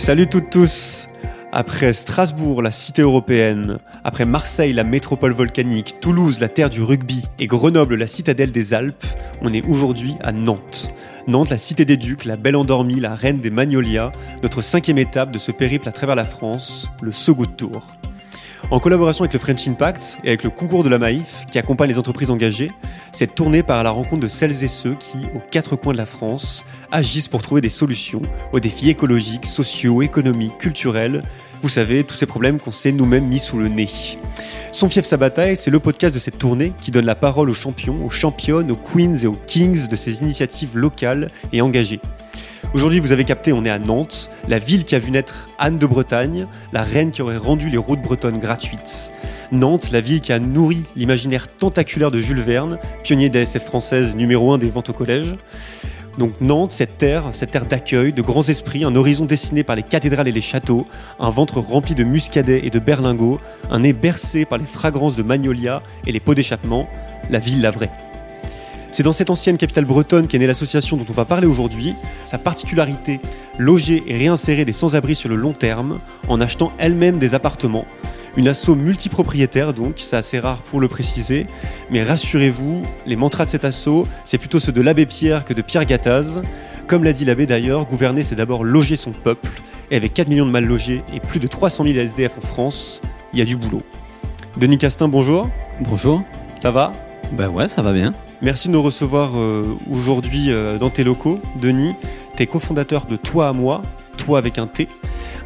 Salut toutes tous Après Strasbourg, la cité européenne, après Marseille, la métropole volcanique, Toulouse, la terre du rugby, et Grenoble, la citadelle des Alpes, on est aujourd'hui à Nantes. Nantes, la cité des ducs, la belle endormie, la reine des magnolias, notre cinquième étape de ce périple à travers la France, le second tour. En collaboration avec le French Impact et avec le concours de la Maïf, qui accompagne les entreprises engagées, cette tournée part à la rencontre de celles et ceux qui, aux quatre coins de la France, agissent pour trouver des solutions aux défis écologiques, sociaux, économiques, culturels, vous savez, tous ces problèmes qu'on s'est nous-mêmes mis sous le nez. Son fief sa bataille, c'est le podcast de cette tournée qui donne la parole aux champions, aux championnes, aux queens et aux kings de ces initiatives locales et engagées. Aujourd'hui, vous avez capté, on est à Nantes, la ville qui a vu naître Anne de Bretagne, la reine qui aurait rendu les routes bretonnes gratuites. Nantes, la ville qui a nourri l'imaginaire tentaculaire de Jules Verne, pionnier de la SF française numéro 1 des ventes au collège. Donc Nantes, cette terre, cette terre d'accueil, de grands esprits, un horizon dessiné par les cathédrales et les châteaux, un ventre rempli de muscadets et de berlingots, un nez bercé par les fragrances de magnolia et les pots d'échappement, la ville la vraie. C'est dans cette ancienne capitale bretonne qu'est née l'association dont on va parler aujourd'hui. Sa particularité, loger et réinsérer des sans-abri sur le long terme en achetant elle-même des appartements. Une asso multipropriétaire donc, c'est assez rare pour le préciser, mais rassurez-vous, les mantras de cet asso, c'est plutôt ceux de l'abbé Pierre que de Pierre Gattaz. Comme l'a dit l'abbé d'ailleurs, gouverner c'est d'abord loger son peuple, et avec 4 millions de mal logés et plus de 300 000 SDF en France, il y a du boulot. Denis Castin, bonjour. Bonjour. Ça va? Ben ouais, ça va bien. Merci de nous recevoir euh, aujourd'hui euh, dans tes locaux, Denis. Tu es cofondateur de Toi à moi, Toi avec un T.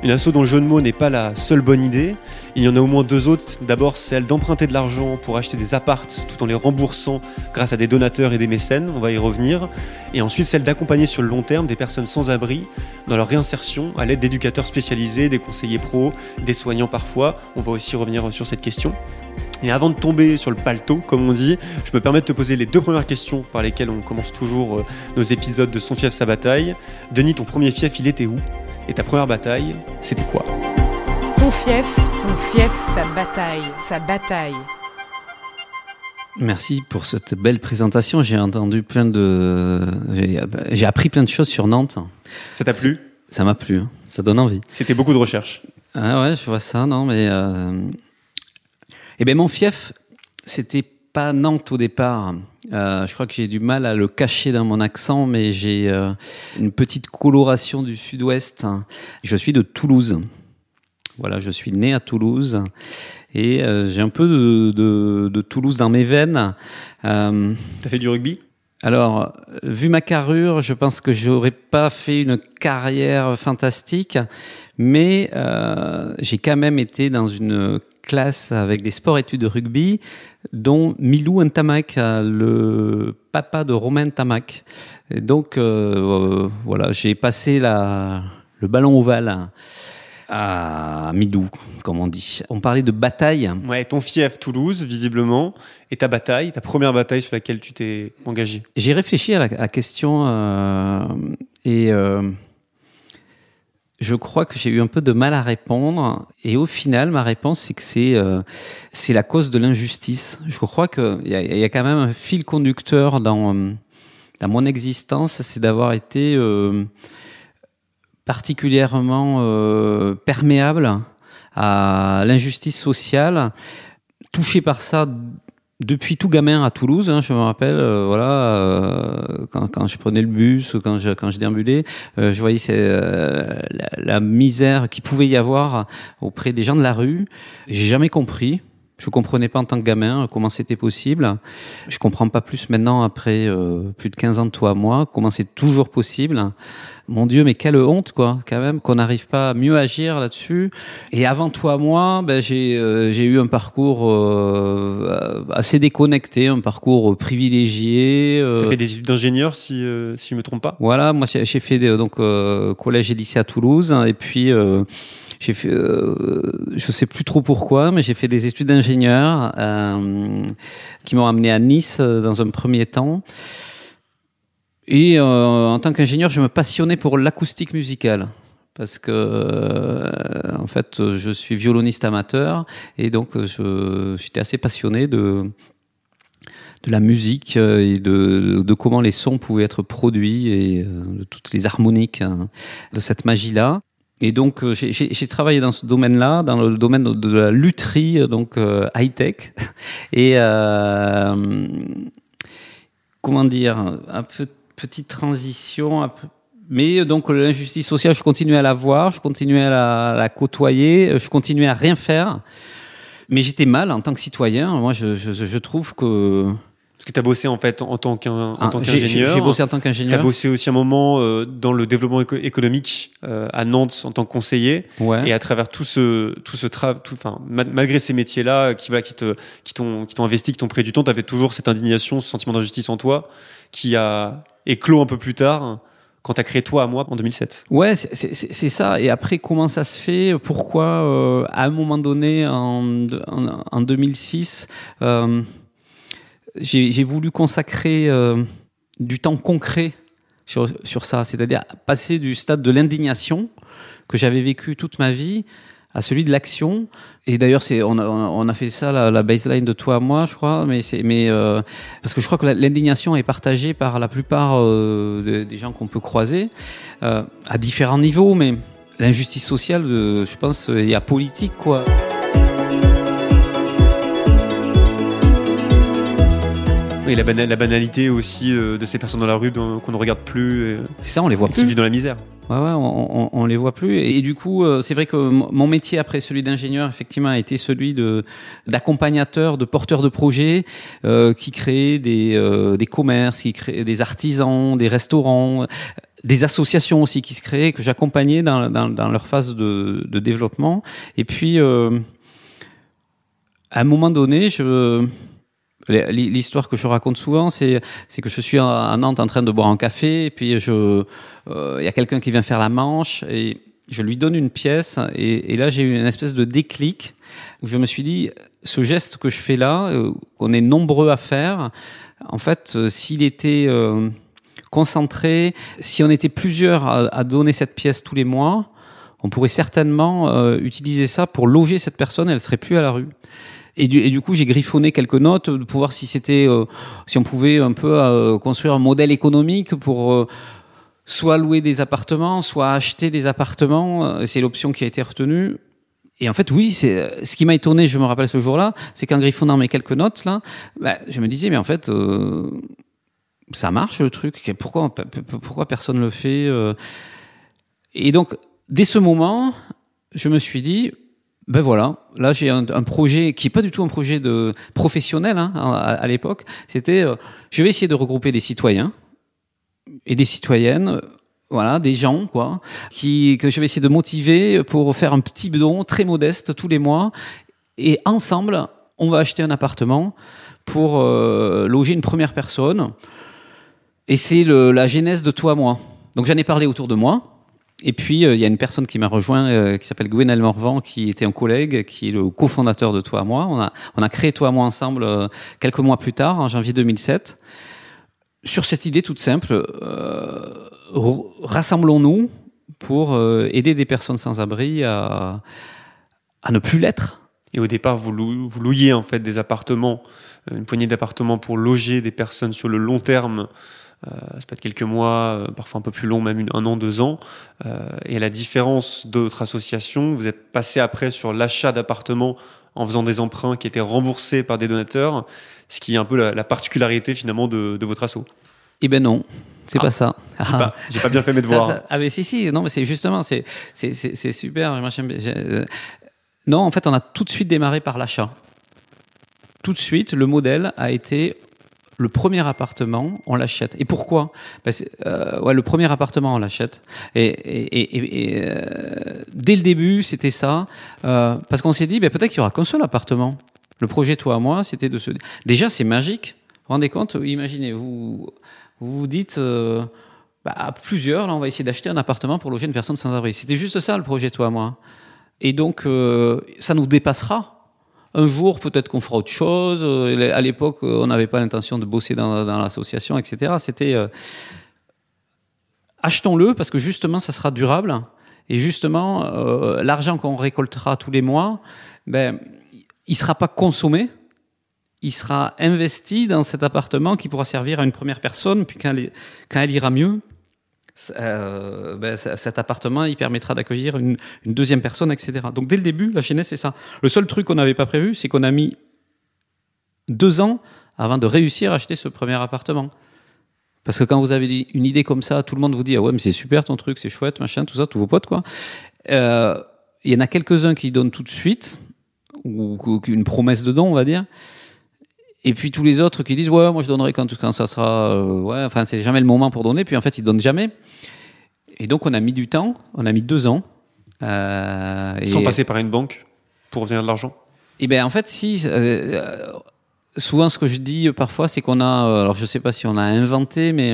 Une asso dont le jeu de mots n'est pas la seule bonne idée. Il y en a au moins deux autres. D'abord celle d'emprunter de l'argent pour acheter des appartes tout en les remboursant grâce à des donateurs et des mécènes, on va y revenir. Et ensuite celle d'accompagner sur le long terme des personnes sans abri dans leur réinsertion à l'aide d'éducateurs spécialisés, des conseillers pros, des soignants parfois. On va aussi revenir sur cette question. Et avant de tomber sur le paletot, comme on dit, je me permets de te poser les deux premières questions par lesquelles on commence toujours euh, nos épisodes de Son fief, sa bataille. Denis, ton premier fief, il était où? Et ta première bataille, c'était quoi? Son fief, son fief, sa bataille, sa bataille. Merci pour cette belle présentation. J'ai entendu plein de. J'ai appris plein de choses sur Nantes. Ça t'a plu? Ça m'a plu. hein. Ça donne envie. C'était beaucoup de recherche. Ah ouais, je vois ça, non, mais. Euh... Eh bien, mon fief, c'était pas Nantes au départ. Euh, je crois que j'ai du mal à le cacher dans mon accent, mais j'ai euh, une petite coloration du sud-ouest. Je suis de Toulouse. Voilà, je suis né à Toulouse et euh, j'ai un peu de, de, de, Toulouse dans mes veines. T'as fait du rugby? alors, vu ma carrure, je pense que j'aurais pas fait une carrière fantastique, mais j'ai quand même été dans une classe avec des sports-études de rugby, dont Milou Ntamak, le papa de Romain Ntamak. Et donc, euh, voilà, j'ai passé la, le ballon ovale à Midou, comme on dit. On parlait de bataille. Ouais, ton fief Toulouse, visiblement, et ta bataille, ta première bataille sur laquelle tu t'es engagé. J'ai réfléchi à la à question euh, et euh, je crois que j'ai eu un peu de mal à répondre. Et au final, ma réponse, c'est que c'est euh, la cause de l'injustice. Je crois qu'il y, a, y a quand même un fil conducteur dans, dans mon existence, c'est d'avoir été particulièrement euh, perméable à l'injustice sociale, touché par ça depuis tout gamin à Toulouse. Hein, je me rappelle, euh, voilà, euh, quand, je prenais le bus, quand je, quand je déambulais, je voyais la, la, misère qu'il pouvait y avoir auprès des gens de la rue. J'ai jamais compris. Je comprenais pas en tant que gamin comment c'était possible. Je comprends pas plus maintenant après euh, plus de 15 ans de toi à moi comment c'est toujours possible. Mon Dieu, mais quelle honte quoi, quand même qu'on n'arrive pas à mieux agir là-dessus. Et avant toi à moi, ben, j'ai euh, j'ai eu un parcours euh, assez déconnecté, un parcours privilégié. Euh... Tu as fait des études d'ingénieur si euh, si je me trompe pas? Voilà, moi j'ai fait des, donc euh, collège et lycée à Toulouse et puis j'ai fait, euh, je sais plus trop pourquoi, mais j'ai fait des études d'ingénieur euh, qui m'ont amené à Nice euh, dans un premier temps. Et euh, en tant qu'ingénieur, je me passionnais pour l'acoustique musicale parce que en fait, je suis violoniste amateur et donc j'étais assez passionné de de la musique et de, de, comment les sons pouvaient être produits et de toutes les harmoniques hein, de cette magie-là. Et donc, euh, j'ai- travaillé dans ce domaine-là, dans le domaine de la lutherie, euh, donc euh, high-tech. Et comment dire, un peu petite transition. mais donc l'injustice sociale, je continuais à la voir, je continuais à la, côtoyer, je continuais à rien faire. Mais j'étais mal en tant que citoyen. Moi, je trouve que Parce que tu as bossé en fait en tant qu'un- en Ah, j'ai- qu'ingénieur. bossé en tant Tu as qu'ingénieur. bossé aussi un moment euh, dans le développement éco- économique euh, à Nantes en tant que conseiller. Ouais. Et à travers tout ce, tout ce travail, enfin, ma- malgré ces métiers-là qui, voilà, qui t'ont, qui investi, qui t'ont pris du temps, tu avais toujours cette indignation, ce sentiment d'injustice en toi, qui a éclos un peu plus tard quand tu as créé toi à moi en 2007. Ouais, c'est- ça. Et après, comment ça se fait? Pourquoi, euh, à un moment donné, en, en, en 2006, euh, j'ai voulu consacrer euh, du temps concret sur, ça, c'est-à-dire passer du stade de l'indignation que j'avais vécu toute ma vie à celui de l'action. Et d'ailleurs, on a, fait ça la, baseline de toi à moi, je crois. Mais euh, parce que je crois que l'indignation est partagée par la plupart euh, de- des gens qu'on peut croiser à différents niveaux, mais l'injustice sociale, je pense, il y a politique quoi. Et la, bana- la banalité aussi euh, de ces personnes dans la rue qu'on ne regarde plus, et, C'est ça, on les voit qui plus. vivent dans la misère. Ouais, ouais, on, on, on les voit plus. Et, du coup, euh, c'est vrai que mon métier après celui d'ingénieur, effectivement, a été celui de d'accompagnateur, de porteur de projets euh, qui créaient des euh, des commerces, qui créaient des artisans, des restaurants, euh, des associations aussi qui se créaient que j'accompagnais dans, dans dans leur phase de de développement. Et puis, euh, à un moment donné, je L'histoire que je raconte souvent, c'est que je suis à Nantes en train de boire un café, et puis euh, il y a quelqu'un qui vient faire la manche et je lui donne une pièce et, là j'ai eu une espèce de déclic. Où je me suis dit ce geste que je fais là euh, qu'on est nombreux à faire en fait euh, s'il était concentré si on était plusieurs à, donner cette pièce tous les mois on pourrait certainement utiliser ça pour loger cette personne elle serait plus à la rue et du, et du coup, j'ai griffonné quelques notes pour voir si c'était, euh, si on pouvait un peu euh, construire un modèle économique pour euh, soit louer des appartements, soit acheter des appartements. Euh, C'est l'option qui a été retenue. Et en fait, oui, c'est ce qui m'a étonné. Je me rappelle ce jour-là, c'est qu'en griffonnant mes quelques notes là, bah, je me disais, mais en fait, euh, ça marche le truc. Pourquoi, pourquoi personne le fait euh? Et donc, dès ce moment, je me suis dit, ben voilà, là j'ai un, projet qui est pas du tout un projet de professionnel hein, à, l'époque. C'était, euh, je vais essayer de regrouper des citoyens et des citoyennes, euh, voilà, des gens quoi, qui que je vais essayer de motiver pour faire un petit don très modeste tous les mois, et ensemble, on va acheter un appartement pour euh, loger une première personne. Et c'est la genèse de toi moi. Donc j'en ai parlé autour de moi. Et puis, euh, il y a une personne qui m'a rejoint, euh, qui s'appelle Gwenel Morvan, qui était un collègue, qui est le cofondateur de Toi à moi. On a, créé Toi à moi ensemble euh, quelques mois plus tard, en janvier 2007, sur cette idée toute simple, rassemblons-nous pour aider des personnes sans abri à, ne plus l'être. Et au départ, vous, vous louiez en fait des appartements, une poignée d'appartements pour loger des personnes sur le long terme. Euh, ça peut être quelques mois, euh, parfois un peu plus long, même un an, deux ans. Euh, et à la différence d'autres associations, vous êtes passé après sur l'achat d'appartements en faisant des emprunts qui étaient remboursés par des donateurs, ce qui est un peu la, la particularité finalement de, de votre assaut. Eh ben non, c'est Ah. pas ça. J'ai pas, j'ai pas bien fait mes Ça, devoirs. ça- ah mais si si non mais c'est justement c'est super non en fait on a tout de suite démarré par l'achat tout de suite le modèle a été le premier appartement on l'achète. Et pourquoi? Parce euh, le premier appartement on l'achète. Et, euh, dès le début c'était ça. Euh, parce qu'on s'est dit ben, peut-être qu'il y aura qu'un seul appartement. Le projet toi à moi c'était de se déjà c'est magique. Vous vous rendez compte? Imaginez vous vous vous dites bah, à plusieurs, on va essayer d'acheter un appartement pour loger une personne sans abri. C'était juste ça le projet, toi, moi. Et donc, ça nous dépassera. Un jour, peut-être qu'on fera autre chose. Euh, À l'époque, euh, on n'avait pas l'intention de bosser dans, l'association, etc. C'était euh, achetons-le parce que justement, ça sera durable. Et justement, l'argent qu'on récoltera tous les mois, ben, il ne sera pas consommé. Il sera investi dans cet appartement qui pourra servir à une première personne. Puis quand elle ira mieux, euh, ben, cet appartement, il permettra d'accueillir une, deuxième personne, etc. Donc dès le début, la genèse, c'est ça. Le seul truc qu'on n'avait pas prévu, c'est qu'on a mis deux ans avant de réussir à acheter ce premier appartement. Parce que quand vous avez une idée comme ça, tout le monde vous dit ah ouais mais c'est super ton truc, c'est chouette, machin, tout ça, tous vos potes quoi. Euh, Il y en a quelques-uns qui donnent tout de suite ou ou une promesse de don, on va dire. Et puis tous les autres qui disent ouais moi je donnerai quand, quand ça sera euh, ouais enfin c'est jamais le moment pour donner puis en fait ils donnent jamais et donc on a mis du temps on a mis deux ans euh, Sans et- passer par une banque pour obtenir de l'argent? eh bien, en fait, si. euh, souvent, ce que je dis euh, parfois, c'est qu'on a. euh, alors, je ne sais pas si on a inventé, mais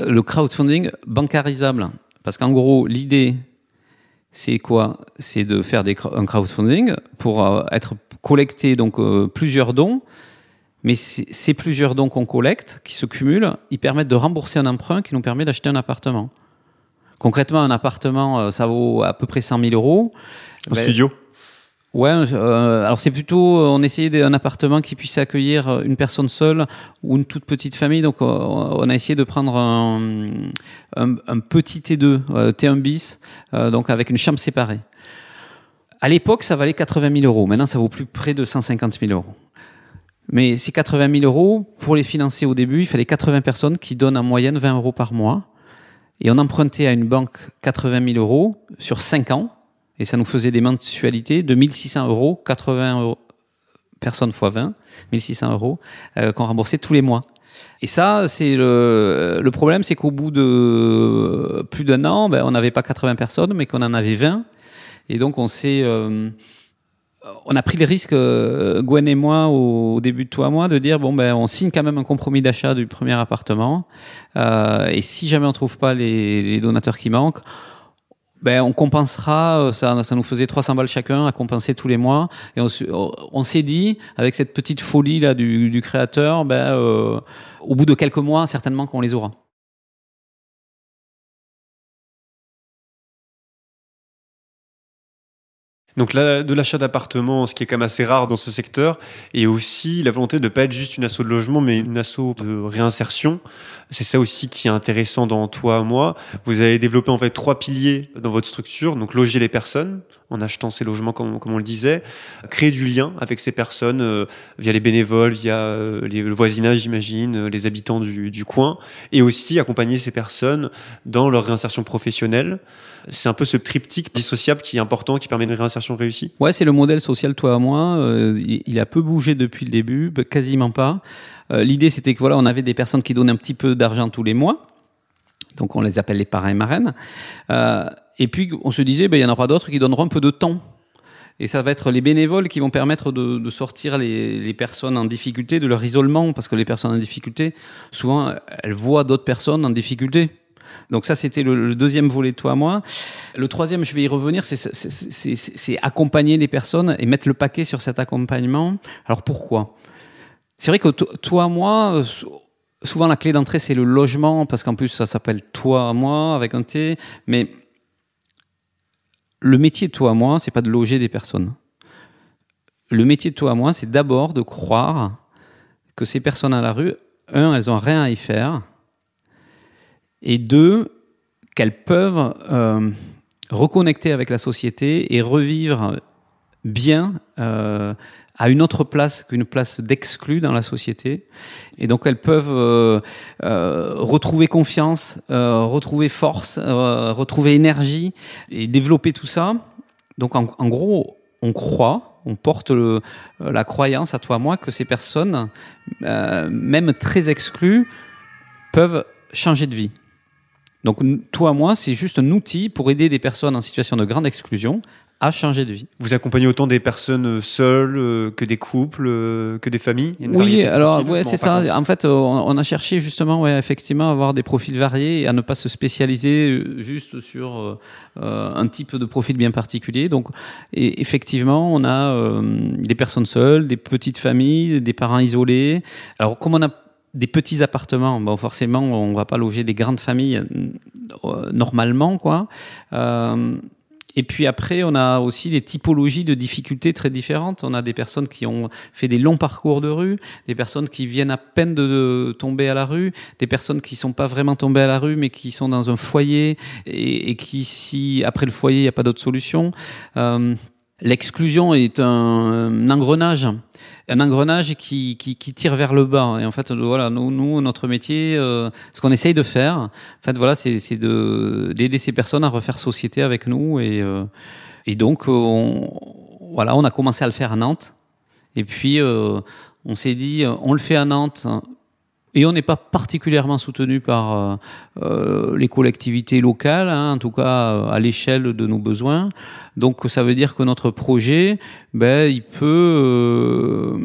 le crowdfunding bancarisable. Parce qu'en gros, l'idée, c'est quoi? C'est de faire des, un crowdfunding pour être collecté donc euh, plusieurs dons. Mais ces plusieurs dons qu'on collecte, qui se cumulent, ils permettent de rembourser un emprunt qui nous permet d'acheter un appartement. Concrètement, un appartement, euh, ça vaut à peu près 100 000 euros. Un Ben, studio? Ouais, euh, alors c'est plutôt, on essayait d'un appartement qui puisse accueillir une personne seule ou une toute petite famille. Donc on a essayé de prendre un, un- un petit T2, euh, T1 bis, euh, donc avec une chambre séparée. À l'époque, ça valait 80 000 euros. Maintenant, ça vaut plus près de 150 000 euros. Mais ces 80 000 euros, pour les financer au début, il fallait 80 personnes qui donnent en moyenne 20 euros par mois. Et on empruntait à une banque 80 000 euros sur 5 ans. Et ça nous faisait des mensualités de 1600 euros, 80 euros, personnes fois 20, 1600 euros, euh, qu'on remboursait tous les mois. Et ça, c'est le, problème, c'est qu'au bout de plus d'un an, ben, on n'avait pas 80 personnes, mais qu'on en avait 20. Et donc, on s'est, euh, on a pris le risque, euh, Gwen et moi, au, début de toi moi, de dire bon ben, on signe quand même un compromis d'achat du premier appartement. Euh, et si jamais on trouve pas les, les donateurs qui manquent, ben, on compensera, euh, ça, ça nous faisait 300 balles chacun à compenser tous les mois. Et on, on s'est dit, avec cette petite folie là du, du créateur, ben, euh, au bout de quelques mois, certainement qu'on les aura. Donc là, de l'achat d'appartements, ce qui est quand même assez rare dans ce secteur, et aussi la volonté de ne pas être juste une asso de logement, mais une asso de réinsertion. C'est ça aussi qui est intéressant dans toi, moi. Vous avez développé en fait trois piliers dans votre structure. Donc loger les personnes en achetant ces logements, comme, on le disait, créer du lien avec ces personnes euh, via les bénévoles, via euh, le voisinage, j'imagine, euh, les habitants du, coin, et aussi accompagner ces personnes dans leur réinsertion professionnelle. C'est un peu ce triptyque dissociable qui est important, qui permet une réinsertion réussie. Ouais, c'est le modèle social toi à moi. Il, a peu bougé depuis le début, bah, quasiment pas. L'idée, c'était que voilà, on avait des personnes qui donnaient un petit peu d'argent tous les mois. Donc, on les appelle les parrains marraines. Et puis, on se disait, ben, il y en aura d'autres qui donneront un peu de temps. Et ça va être les bénévoles qui vont permettre de, de sortir les, les personnes en difficulté de leur isolement, parce que les personnes en difficulté, souvent, elles voient d'autres personnes en difficulté. Donc ça, c'était le, le deuxième volet toi moi. Le troisième, je vais y revenir, c'est- accompagner les personnes et mettre le paquet sur cet accompagnement. Alors pourquoi? C'est vrai que to- toi moi, sou- souvent la clé d'entrée, c'est le logement, parce qu'en plus, ça s'appelle toi moi avec un T. Mais le métier de toi à moi, c'est pas de loger des personnes. Le métier de toi à moi, c'est d'abord de croire que ces personnes à la rue, un, elles ont rien à y faire, et deux, qu'elles peuvent euh, reconnecter avec la société et revivre bien euh, à une autre place qu'une place d'exclus dans la société. Et donc elles peuvent euh, euh, retrouver confiance, euh, retrouver force, retrouver énergie et développer tout ça. Donc en, gros, on croit, on porte la croyance à toi, à moi, que ces personnes, même très exclues, peuvent changer de vie. Donc, toi, moi, c'est juste un outil pour aider des personnes en situation de grande exclusion à changer de vie. Vous accompagnez autant des personnes seules euh, que des couples, euh, que des familles? Il y a une Oui, alors, profils, ouais, c'est ça. compte. En fait, euh, on, on a cherché justement, ouais, effectivement, à avoir des profils variés et à ne pas se spécialiser euh, juste sur euh, euh, un type de profil bien particulier. Donc, et, effectivement, on a euh, des personnes seules, des petites familles, des parents isolés. Alors, comme on a des petits appartements, bon, forcément, on va pas loger des grandes familles euh, normalement, quoi. Et puis après, on a aussi des typologies de difficultés très différentes. On a des personnes qui ont fait des longs parcours de rue, des personnes qui viennent à peine de, tomber à la rue, des personnes qui sont pas vraiment tombées à la rue, mais qui sont dans un foyer et, et qui, si après le foyer, il n'y a pas d'autre solution. Euh, L'exclusion est un, engrenage, un engrenage qui, qui, qui, tire vers le bas. Et en fait, voilà, nous, nous notre métier, euh, ce qu'on essaye de faire, en fait, voilà, c'est de d'aider ces personnes à refaire société avec nous. Et, euh, et donc, on, voilà, on a commencé à le faire à Nantes. Et puis, euh, on s'est dit, on le fait à Nantes et on n'est pas particulièrement soutenu par euh, euh, les collectivités locales, hein, en tout cas euh, à l'échelle de nos besoins. Donc ça veut dire que notre projet, ben, il peut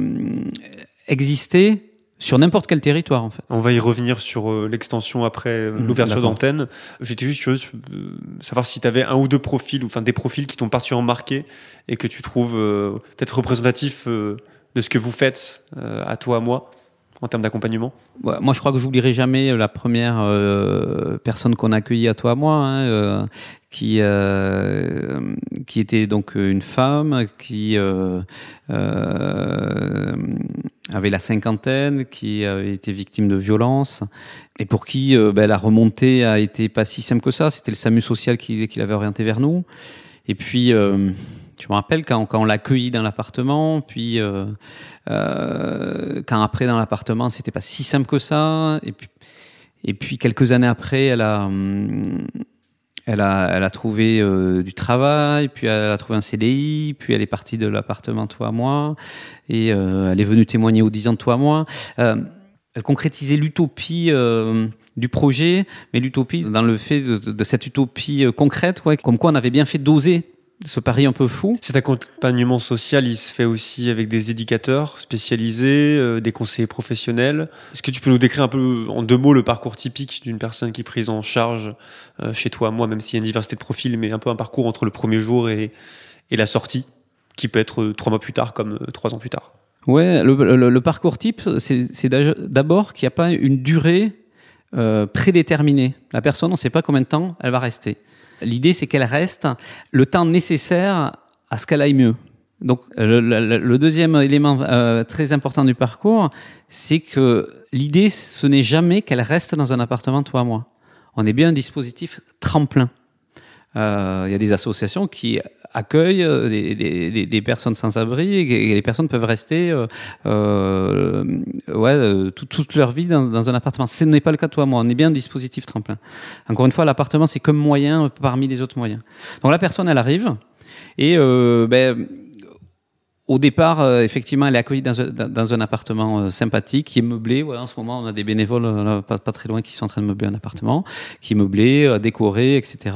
exister sur n'importe quel territoire en fait. On va y revenir sur l'extension après mmh, l'ouverture d'antenne. J'étais juste curieux de savoir si tu avais un ou deux profils, ou enfin des profils qui t'ont particulièrement marqué et que tu trouves peut-être représentatifs de ce que vous faites à toi, à moi en termes d'accompagnement Moi, je crois que j'oublierai jamais la première euh, personne qu'on a accueillie à toi, à moi, hein, euh, qui euh, qui était donc une femme qui avait la cinquantaine, qui avait été victime de violences et pour qui ben, la remontée a été pas si simple que ça. C'était le SAMU social qui, qui l'avait orienté vers nous. Et puis je me rappelle quand, quand on l'a accueilli dans l'appartement, puis euh, euh, quand après dans l'appartement, c'était pas si simple que ça. Et puis, et puis quelques années après, elle a, hum, elle a, elle a trouvé euh, du travail, puis elle a trouvé un CDI, puis elle est partie de l'appartement toi à moi, et elle est venue témoigner aux 10 ans de toi à moi. elle concrétisait l'utopie du projet, mais l'utopie dans le fait de, cette utopie concrète, ouais, comme quoi on avait bien fait d'oser ce pari un peu fou. Cet accompagnement social, il se fait aussi avec des éducateurs spécialisés, euh, des conseillers professionnels. Est-ce que tu peux nous décrire un peu en deux mots le parcours typique d'une personne qui est prise en charge euh, chez toi, moi, même s'il y a une diversité de profils, mais un peu un parcours entre le premier jour et, et la sortie, qui peut être euh, trois mois plus tard comme trois ans plus tard Ouais, le, parcours type, c'est d'abord qu'il n'y a pas une durée prédéterminée. La personne, on ne sait pas combien de temps elle va rester. L'idée, c'est qu'elle reste le temps nécessaire à ce qu'elle aille mieux. Donc, le, deuxième élément euh, très important du parcours, c'est que l'idée, ce n'est jamais qu'elle reste dans un appartement, toi à moi. On est bien un dispositif tremplin. Euh, il y a des associations qui accueillent euh, des, des, personnes sans abri et les personnes peuvent rester euh, euh ouais, toute leur vie dans, un appartement. Ce n'est pas le cas de toi, moi. On est bien un dispositif tremplin. Encore une fois, l'appartement, c'est comme moyen parmi les autres moyens. Donc la personne, elle arrive et ben, au départ, effectivement, elle est accueillie dans un, dans un appartement sympathique qui est meublé. Voilà, en ce moment, on a des bénévoles pas, pas, très loin qui sont en train de meubler un appartement qui est meublé, décoré, etc.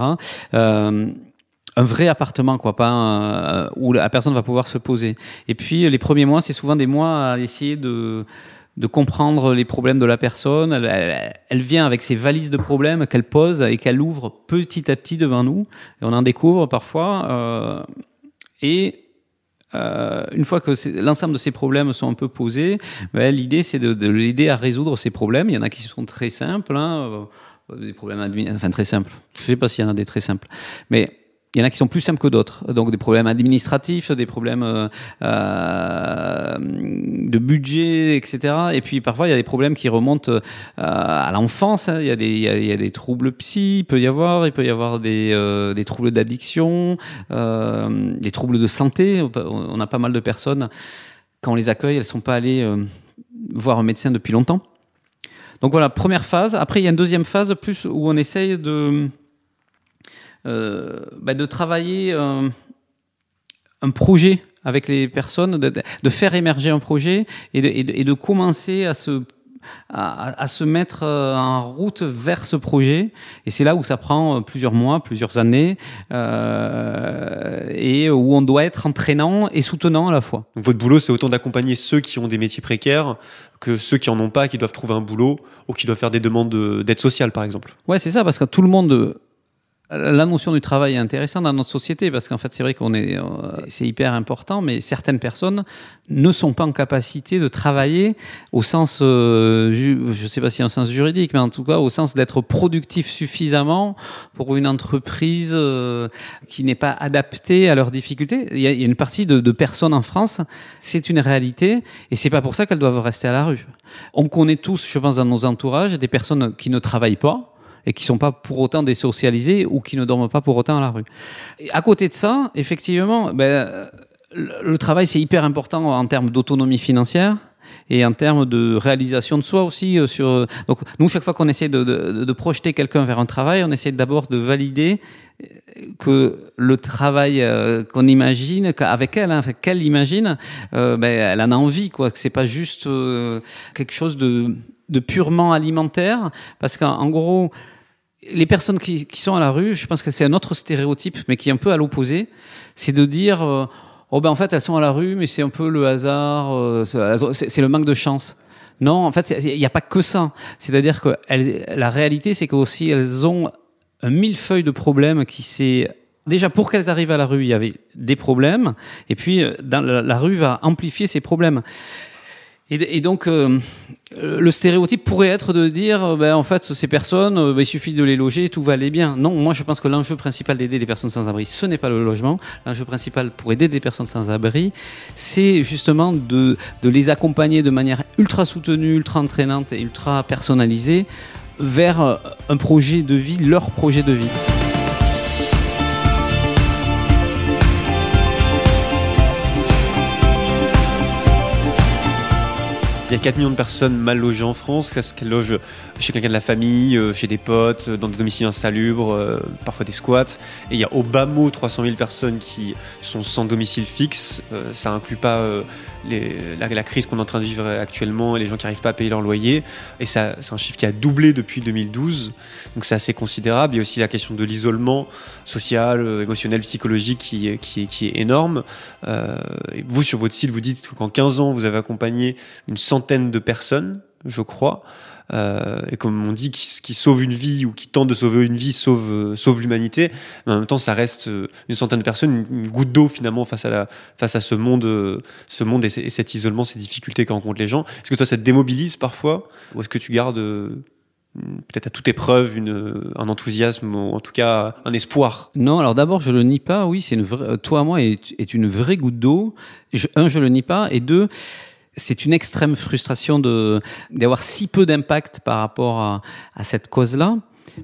un vrai appartement, quoi, pas un, où la personne va pouvoir se poser. Et puis les premiers mois, c'est souvent des mois à essayer de de comprendre les problèmes de la personne. Elle, elle, vient avec ses valises de problèmes qu'elle pose et qu'elle ouvre petit à petit devant nous. Et on en découvre parfois. Euh, et euh, une fois que l'ensemble de ces problèmes sont un peu posés, ben, l'idée c'est de, de l'aider à résoudre ces problèmes. Il y en a qui sont très simples, hein, euh, des problèmes enfin très simples. Je ne sais pas s'il y en a des très simples, mais il y en a qui sont plus simples que d'autres. Donc des problèmes administratifs, des problèmes euh, euh, de budget, etc. Et puis parfois il y a des problèmes qui remontent euh, à l'enfance. Hein. Il, y a des, troubles psy, il peut y avoir, il peut y avoir des, euh, troubles d'addiction, des troubles de santé. On a pas mal de personnes quand on les accueille, elles sont pas allées voir un médecin depuis longtemps. Donc voilà, première phase. Après il y a une deuxième phase plus où on essaye de bah, de travailler euh, un projet avec les personnes, de, faire émerger un projet et de, et de, commencer à se à, se mettre euh, en route vers ce projet. Et c'est là où ça prend plusieurs mois, plusieurs années, euh, et où on doit être entraînant et soutenant à la fois. Donc votre boulot, c'est autant d'accompagner ceux qui ont des métiers précaires que ceux qui en ont pas, qui doivent trouver un boulot ou qui doivent faire des demandes d'aide sociale, par exemple. Ouais, c'est ça, parce que tout le monde la notion du travail est intéressante dans notre société parce qu'en fait, c'est vrai qu'on est, euh, c'est hyper important, mais certaines personnes ne sont pas en capacité de travailler au sens, euh, je ne sais pas si en sens juridique, mais en tout cas au sens d'être productif suffisamment pour une entreprise euh, qui n'est pas adaptée à leurs difficultés. Il y a, il y a une partie de, de personnes en France, c'est une réalité, et c'est pas pour ça qu'elles doivent rester à la rue. On connaît tous, je pense, dans nos entourages, des personnes qui ne travaillent pas et qui sont pas pour autant désocialisés ou qui ne dorment pas pour autant à la rue. À côté de ça, effectivement, ben, euh, le, travail c'est hyper important en termes d'autonomie financière et en termes de réalisation de soi aussi. euh, Sur donc nous chaque fois qu'on essaie de, projeter quelqu'un vers un travail, on essaie d'abord de valider euh, que le travail euh, qu'on imagine qu'avec elle, hein, qu'elle imagine, euh, ben, elle en a envie, quoi. Que c'est pas juste euh, quelque chose de, purement alimentaire, parce qu'en en gros, les personnes qui, qui sont à la rue, je pense que c'est un autre stéréotype, mais qui est un peu à l'opposé, c'est de dire euh, oh ben en fait elles sont à la rue, mais c'est un peu le hasard, euh, c'est le manque de chance. Non, en fait, il n'y a pas que ça. C'est-à-dire que elles- la réalité, c'est qu'aussi elles ont un millefeuille de problèmes qui s'est Déjà, pour qu'elles arrivent à la rue, il y avait des problèmes, et puis euh, dans la, la rue va amplifier ces problèmes. Et, donc, euh, le stéréotype pourrait être de dire, euh, ben, en fait, ces personnes, euh, ben, il suffit de les loger, tout va aller bien. Non, moi, je pense que l'enjeu principal d'aider les personnes sans abri, ce n'est pas le logement. L'enjeu principal pour aider des personnes sans abri, c'est justement de, les accompagner de manière ultra soutenue, ultra entraînante et ultra personnalisée vers un projet de vie, leur projet de vie. Y a 4 millions de personnes mal logées en France, qu'est-ce qu'elles logent chez quelqu'un de la famille, euh, chez des potes, euh, dans des domiciles insalubres, euh, parfois des squats. Et il y a au bas mot 300 000 personnes qui sont sans domicile fixe. Euh, ça inclut pas euh, les- la, la crise qu'on est en train de vivre actuellement et les gens qui n'arrivent pas à payer leur loyer. Et ça, c'est un chiffre qui a doublé depuis 2012. Donc c'est assez considérable. Il y a aussi la question de l'isolement social, euh, émotionnel, psychologique qui, qui, qui est énorme. Euh, vous, sur votre site, vous dites qu'en 15 ans, vous avez accompagné une centaine de personnes, je crois. Euh, et comme on dit, qui, qui sauve une vie ou qui tente de sauver une vie sauve, euh, sauve l'humanité. Mais en même temps, ça reste euh, une centaine de personnes, une, goutte d'eau finalement face à, la, face à ce monde, euh, ce monde et, cet isolement, ces difficultés que rencontrent les gens. Est-ce que toi, ça te démobilise parfois? Ou est-ce que tu gardes peut-être à toute épreuve une, un enthousiasme ou en tout cas un espoir? Non, alors d'abord, je le nie pas. Oui, c'est une vraie, toi, moi, est, est une vraie goutte d'eau. Un, je le nie pas, et deux, c'est une extrême frustration de d'avoir si peu d'impact par rapport à, à cette cause-là.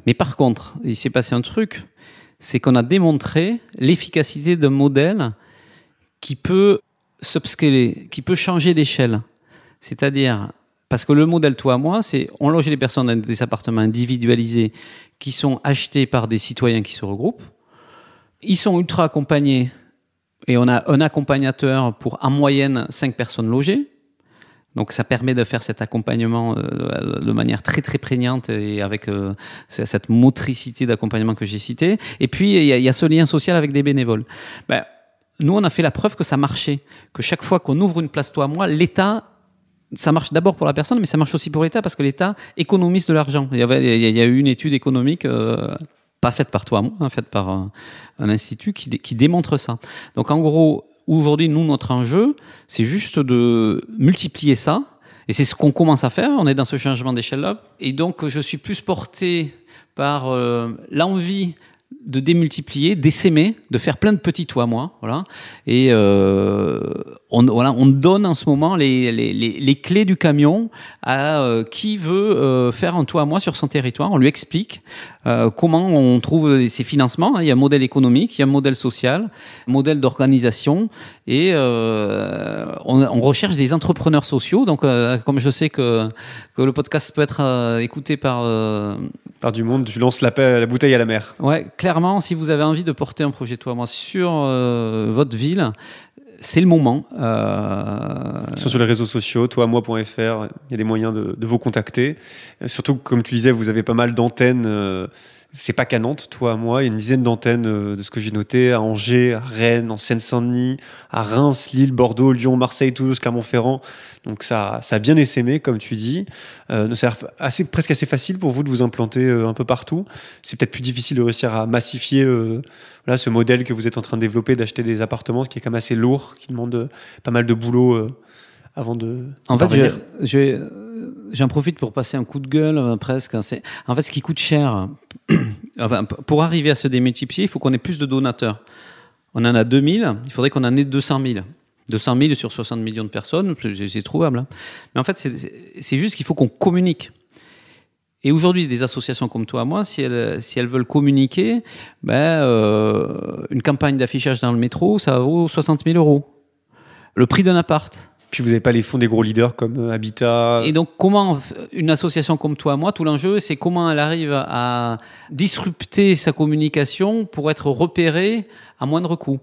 Mais par contre, il s'est passé un truc, c'est qu'on a démontré l'efficacité d'un modèle qui peut s'upscaler, qui peut changer d'échelle. C'est-à-dire, parce que le modèle toi moi, c'est on loge les personnes dans des appartements individualisés qui sont achetés par des citoyens qui se regroupent. Ils sont ultra accompagnés et on a un accompagnateur pour en moyenne 5 personnes logées. Donc ça permet de faire cet accompagnement euh, de manière très très prégnante et avec euh, cette motricité d'accompagnement que j'ai cité. Et puis il y, a, ce lien social avec des bénévoles. Ben, nous on a fait la preuve que ça marchait, que chaque fois qu'on ouvre une place toi moi, l'État ça marche d'abord pour la personne, mais ça marche aussi pour l'État parce que l'État économise de l'argent. Il y, a eu une étude économique, euh, pas faite par toi, moi, hein, faite par un, un institut qui démontre ça. Donc en gros, aujourd'hui, nous, notre enjeu, c'est juste de multiplier ça. Et c'est ce qu'on commence à faire. On est dans ce changement d'échelle-là. Et donc, je suis plus porté par euh, l'envie de démultiplier, d'essaimer, de faire plein de petits toits, moi, voilà. Et euh, on, voilà, on donne en ce moment les, les, les, les clés du camion à euh, qui veut euh, faire un toit à moi sur son territoire. On lui explique euh, comment on trouve ces financements. Il y a un modèle économique, il y a un modèle social, un modèle d'organisation, et euh, on, on, recherche des entrepreneurs sociaux. Donc, euh, comme je sais que, que le podcast peut être euh, écouté par par du monde, tu lances la, la, bouteille à la mer. Ouais, clairement, si vous avez envie de porter un projet toi moi sur euh, votre ville, c'est le moment. Euh... Sur les réseaux sociaux, toi-moi.fr, il y a des moyens de, vous contacter. Surtout, comme tu disais, vous avez pas mal d'antennes. Euh, c'est pas qu'à Nantes, toi, moi, il y a une dizaine d'antennes euh, de ce que j'ai noté à Angers, à Rennes, en Seine-Saint-Denis, à Reims, Lille, Bordeaux, Lyon, Marseille, Toulouse, Clermont-Ferrand. Donc ça, ça a bien essaimé, comme tu dis. Euh, c'est assez, presque assez facile pour vous de vous implanter euh, un peu partout. C'est peut-être plus difficile de réussir à massifier euh, voilà, ce modèle que vous êtes en train de développer, d'acheter des appartements, ce qui est quand même assez lourd, qui demande pas mal de boulot euh, avant de. En fait, je- je- j'en profite pour passer un coup de gueule euh, presque. C'est- En fait, ce qui coûte cher, pour arriver à se démultiplier, il faut qu'on ait plus de donateurs. On en a 2000, il faudrait qu'on en ait 200 000. 200 000 sur 60 millions de personnes, c'est trouvable. hein. Mais en fait, c'est- juste qu'il faut qu'on communique. Et aujourd'hui, des associations comme toi, moi, si elles, si elles veulent communiquer, ben, euh, une campagne d'affichage dans le métro, ça vaut 60 000 euros. Le prix d'un appart, Puis vous n'avez pas les fonds des gros leaders comme euh, Habitat. et donc, comment une association comme toi, moi, tout l'enjeu, c'est comment elle arrive à disrupter sa communication pour être repérée à moindre coût.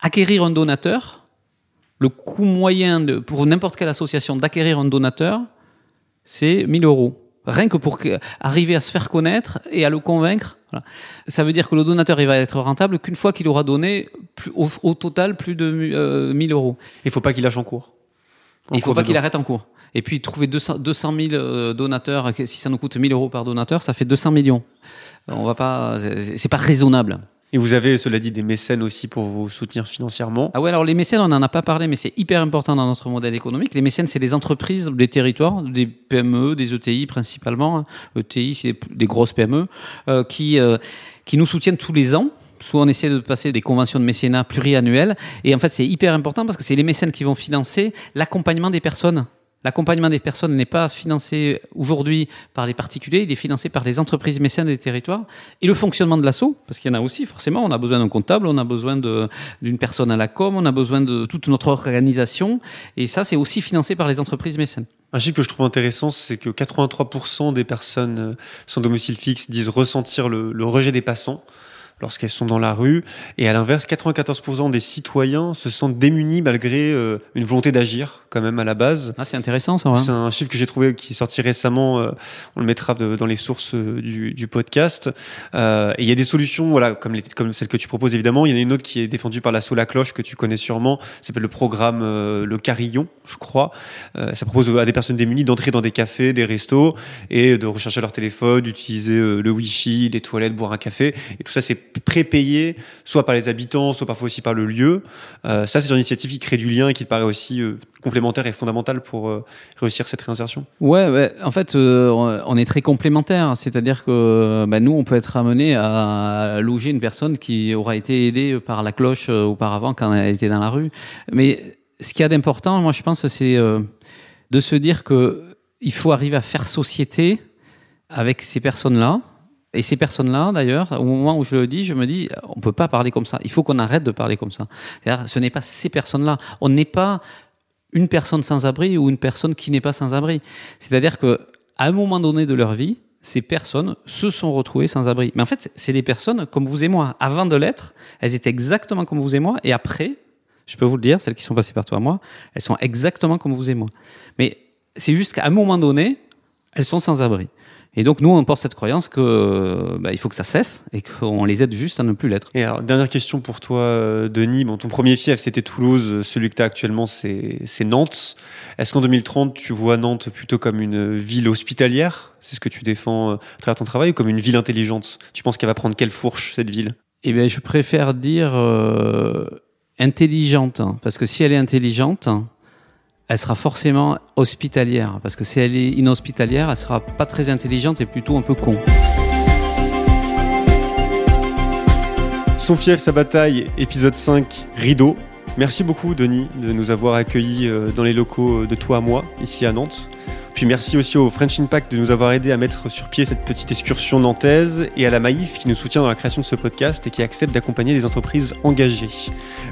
Acquérir un donateur, le coût moyen de, pour n'importe quelle association d'acquérir un donateur, c'est 1000 euros. Rien que pour arriver à se faire connaître et à le convaincre. Voilà. Ça veut dire que le donateur, il va être rentable qu'une fois qu'il aura donné plus- au, au total plus de euh, 1000 euros. Il faut pas qu'il lâche en cours. Il faut pas qu'il arrête en cours. Et puis trouver 200, 200 000 euh, donateurs, que si ça nous coûte 1000 euros par donateur, ça fait 200 millions. On va pas, c'est pas raisonnable. Et vous avez, cela dit, des mécènes aussi pour vous soutenir financièrement. Ah ouais, alors les mécènes, on n'en a pas parlé, mais c'est hyper important dans notre modèle économique. Les mécènes, c'est des entreprises, des territoires, des PME, des ETI principalement. ETI, c'est des grosses PME euh, qui, euh, qui nous soutiennent tous les ans. Soit on essaie de passer des conventions de mécénat pluriannuelles. Et en fait, c'est hyper important parce que c'est les mécènes qui vont financer l'accompagnement des personnes. L'accompagnement des personnes n'est pas financé aujourd'hui par les particuliers, il est financé par les entreprises mécènes des territoires. Et le fonctionnement de l'assaut, parce qu'il y en a aussi, forcément, on a besoin d'un comptable, on a besoin d'une personne à la com, on a besoin de toute notre organisation. Et ça, c'est aussi financé par les entreprises mécènes. Un chiffre que je trouve intéressant, c'est que 83% des personnes euh, sans domicile fixe disent ressentir le rejet des passants lorsqu'elles sont dans la rue. Et à l'inverse, 94% des citoyens se sentent démunis malgré euh, une volonté d'agir quand même à la base. Ah, c'est intéressant, ça. ouais. C'est un chiffre que j'ai trouvé qui est sorti récemment. euh, on le mettra de- dans les sources euh, du, du podcast. Et il y a des solutions, voilà, comme, les, comme celle que tu proposes évidemment. Il y en a une autre qui est défendue par la La Cloche que tu connais sûrement. Ça s'appelle le programme Le Carillon, je crois. Ça propose à des personnes démunies d'entrer dans des cafés, des restos et de rechercher leur téléphone, d'utiliser le Wi-Fi, les toilettes, boire un café. Et tout ça, c'est prépayé, soit par les habitants, soit parfois aussi par le lieu. Euh, ça, c'est une initiative qui crée du lien et qui paraît aussi euh, complémentaire et fondamentale pour euh, réussir cette réinsertion. Ouais, en fait, on est très complémentaires. C'est-à-dire que bah, nous, on peut être amené à loger une personne qui aura été aidée par la cloche auparavant quand elle était dans la rue. Mais ce qu'il y a d'important, moi, je pense, c'est de se dire que il faut arriver à faire société avec ces personnes-là. Et ces personnes-là, d'ailleurs, au moment où je le dis, je me dis, on peut pas parler comme ça. Il faut qu'on arrête de parler comme ça. C'est-à-dire, ce n'est pas ces personnes-là. On n'est pas une personne sans abri ou une personne qui n'est pas sans abri. C'est-à-dire que à un moment donné de leur vie, ces personnes se sont retrouvées sans abri. Mais en fait, c'est des personnes comme vous et moi. Avant de l'être, elles étaient exactement comme vous et moi. Et après, je peux vous le dire, celles qui sont passées par toi et moi, elles sont exactement comme vous et moi. Mais c'est juste qu'à un moment donné, elles sont sans abri. Et donc, nous, on porte cette croyance que bah, il faut que ça cesse et qu'on les aide juste à ne plus l'être. Et alors, dernière question pour toi, euh, Denis. Bon, ton premier fief, c'était Toulouse. Euh, Celui que tu as actuellement, c'est c'est Nantes. Est-ce qu'en 2030, tu vois Nantes plutôt comme une ville hospitalière? C'est ce que tu défends euh, à travers ton travail ou comme une ville intelligente? Tu penses qu'elle va prendre quelle fourche, cette ville? Eh bien, je préfère dire euh, intelligente, parce que si elle est intelligente, elle sera forcément hospitalière, parce que si elle est inhospitalière, elle sera pas très intelligente et plutôt un peu con. Son fief, sa bataille, épisode 5, Rideau. Merci beaucoup, Denis, de nous avoir accueillis euh, dans les locaux de toi à moi, ici à Nantes. Puis merci aussi au French Impact de nous avoir aidé à mettre sur pied cette petite excursion nantaise et à la Maïf qui nous soutient dans la création de ce podcast et qui accepte d'accompagner des entreprises engagées.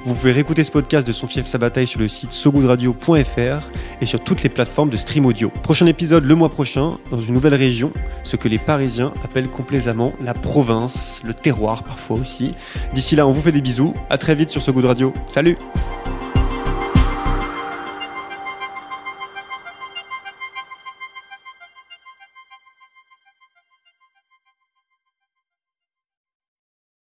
Vous pouvez réécouter ce podcast de Son fief, sa bataille sur le site sogoodradio.fr et sur toutes les plateformes de stream audio. Prochain épisode le mois prochain dans une nouvelle région, ce que les Parisiens appellent complaisamment la province, le terroir parfois aussi. D'ici là, on vous fait des bisous. À très vite sur ce goût de radio. Salut!